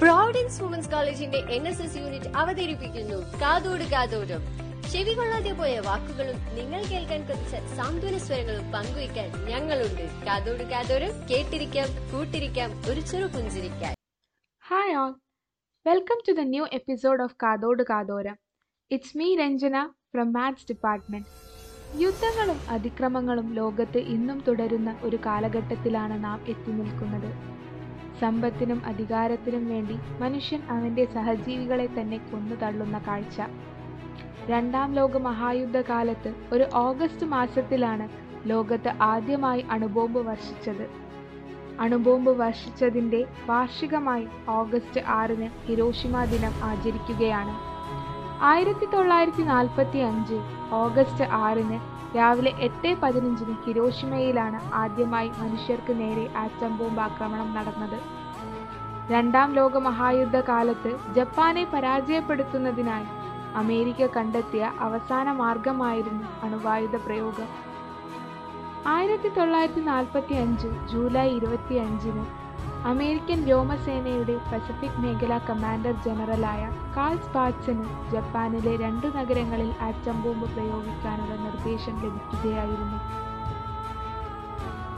Providence women's കോളേജിന്റെ N S S unit അവതരിപ്പിക്കുന്നു. കാതോട് കാതോടും. ചെവി കൊള്ളാതെ പോയ വാക്കുകളും നിങ്ങൾ കേൾക്കാൻ കൊതിച്ച സാന്ത്വന സ്വരങ്ങളും പങ്കുവയ്ക്കാൻ ഞങ്ങളുണ്ട്. കാതോട് കാതോരം കേട്ടിരിക്കാം കൂട്ടിരിക്കാം ഒരു ചെറു പുഞ്ചിരിക്കാൻ. Hi all welcome to the new episode of Kathodu Kathoram. It's me Ranjana from maths department യുദ്ധങ്ങളും അതിക്രമങ്ങളും ലോകത്ത് ഇന്നും തുടരുന്ന ഒരു കാലഘട്ടത്തിലാണ് നാം എത്തി നിൽക്കുന്നത്. സമ്പത്തിനും അധികാരത്തിനും വേണ്ടി മനുഷ്യൻ അവന്റെ സഹജീവികളെ തന്നെ കൊന്നു തള്ളുന്ന കാഴ്ച. രണ്ടാം ലോക മഹായുദ്ധ കാലത്ത് ഒരു ഓഗസ്റ്റ് മാസത്തിലാണ് ലോകത്ത് ആദ്യമായി അണുബോംബ് വർഷിച്ചത്. അണുബോംബ് വർഷിച്ചതിന്റെ വാർഷികമായി ഓഗസ്റ്റ് ആറിന് ഹിരോഷിമ ദിനം ആചരിക്കുകയാണ്. ആയിരത്തി തൊള്ളായിരത്തി നാൽപ്പത്തി അഞ്ച് ഓഗസ്റ്റ് ആറിന് രാവിലെ എട്ട് പതിനഞ്ചിന് ഹിരോഷിമയിലാണ് ആദ്യമായി മനുഷ്യർക്ക് നേരെ ആറ്റം ബോംബ് ആക്രമണം നടന്നത്. രണ്ടാം ലോക മഹായുദ്ധ കാലത്ത് ജപ്പാനെ പരാജയപ്പെടുത്തുന്നതിനായി അമേരിക്ക കണ്ടെത്തിയ അവസാന മാർഗമായിരുന്നു അണുവായുധ പ്രയോഗം. ആയിരത്തി തൊള്ളായിരത്തി നാൽപ്പത്തി അഞ്ച് ജൂലൈ ഇരുപത്തി അഞ്ചിന് അമേരിക്കൻ വ്യോമസേനയുടെ പസഫിക് മേഖലാ കമാൻഡർ ജനറലായ കാൾ സ്പാറ്റ്സിന് ജപ്പാനിലെ രണ്ടു നഗരങ്ങളിൽ ആറ്റം ബോംബ് പ്രയോഗിക്കാനുള്ള നിർദ്ദേശം ലഭിക്കുകയായിരുന്നു.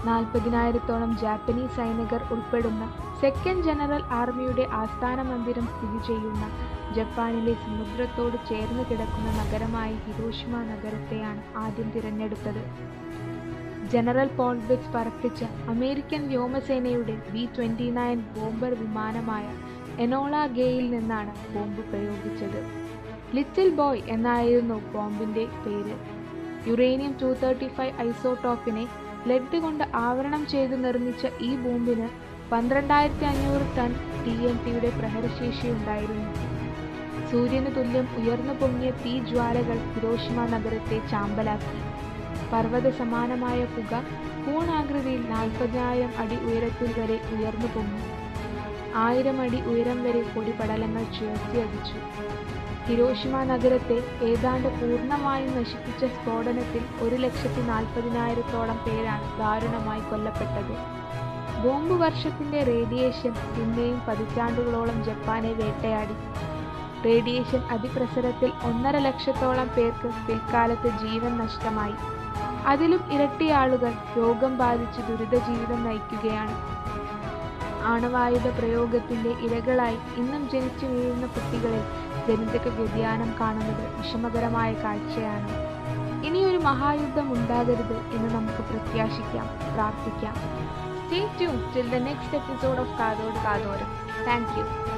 നാൽപ്പതിനായിരത്തോളം ജാപ്പനീസ് സൈനികർ ഉൾപ്പെടുന്ന സെക്കൻഡ് ജനറൽ ആർമിയുടെ ആസ്ഥാന മന്ദിരം സ്ഥിതി ചെയ്യുന്ന ജപ്പാനിലെ സമുദ്രത്തോട് ചേർന്ന് കിടക്കുന്ന നഗരമായ ഹിരോഷിമ നഗരത്തെയാണ് ആദ്യം തിരഞ്ഞെടുത്തത്. ജനറൽ പോൾബിറ്റ്സ് പറപ്പിച്ച അമേരിക്കൻ വ്യോമസേനയുടെ ബി ട്വന്റി നയൻ ബോംബർ വിമാനമായ എനോള ഗേയിൽ നിന്നാണ് ബോംബ് പ്രയോഗിച്ചത്. ലിറ്റിൽ ബോയ് എന്നായിരുന്നു ബോംബിന്റെ പേര്. യുറേനിയം ടു തേർട്ടി ഫൈവ് ഐസോടോപ്പിനെ ലെഡ് കൊണ്ട് ആവരണം ചെയ്ത് നിർമ്മിച്ച ഈ ബോംബിന് പന്ത്രണ്ടായിരത്തി അഞ്ഞൂറ് ടൺ ടി എൻ ടിയുടെ പ്രഹരശേഷിയുണ്ടായിരുന്നു സൂര്യന് തുല്യം ഉയർന്നു പൊങ്ങിയ തീ ജ്വാലകൾ ഹിരോഷിമ നഗരത്തെ ചാമ്പലാക്കി. പർവത സമാനമായ പുക കൂണാകൃതിയിൽ നാൽപ്പതിനായിരം അടി ഉയരത്തിൽ വരെ ഉയർന്നു പൊങ്ങി. ആയിരം അടി ഉയരം വരെ പൊടിപടലങ്ങൾ ചുഴറ്റിയടിച്ചു ഹിരോഷിമ നഗരത്തെ ഏതാണ്ട് പൂർണമായും നശിപ്പിച്ച സ്ഫോടനത്തിൽ ഒരു ലക്ഷത്തി നാൽപ്പതിനായിരത്തോളം പേരാണ് ദാരുണമായി കൊല്ലപ്പെട്ടത്. ബോംബ് വർഷത്തിന്റെ റേഡിയേഷൻ പിന്നെയും പതിറ്റാണ്ടുകളോളം ജപ്പാനെ വേട്ടയാടി. റേഡിയേഷൻ അതിപ്രസരത്തിൽ ഒന്നര ലക്ഷത്തോളം പേർക്ക് പിൽക്കാലത്ത് ജീവൻ നഷ്ടമായി. അതിലും ഇരട്ടി ആളുകൾ രോഗം ബാധിച്ച് ദുരിത ജീവിതം നയിക്കുകയാണ്. ആണവായുധ പ്രയോഗത്തിന്റെ ഇരകളായി ഇന്നും ജനിച്ചു വീഴുന്ന കുട്ടികളിൽ ജനിതക വ്യതിയാനം കാണുന്നത് വിഷമകരമായ കാഴ്ചയാണ്. ഇനിയൊരു മഹായുദ്ധം ഉണ്ടാകരുത് എന്ന് നമുക്ക് പ്രത്യാശിക്കാം പ്രാർത്ഥിക്കാം. Stay tune till the next episode of Kathodu Kathoram. Thank U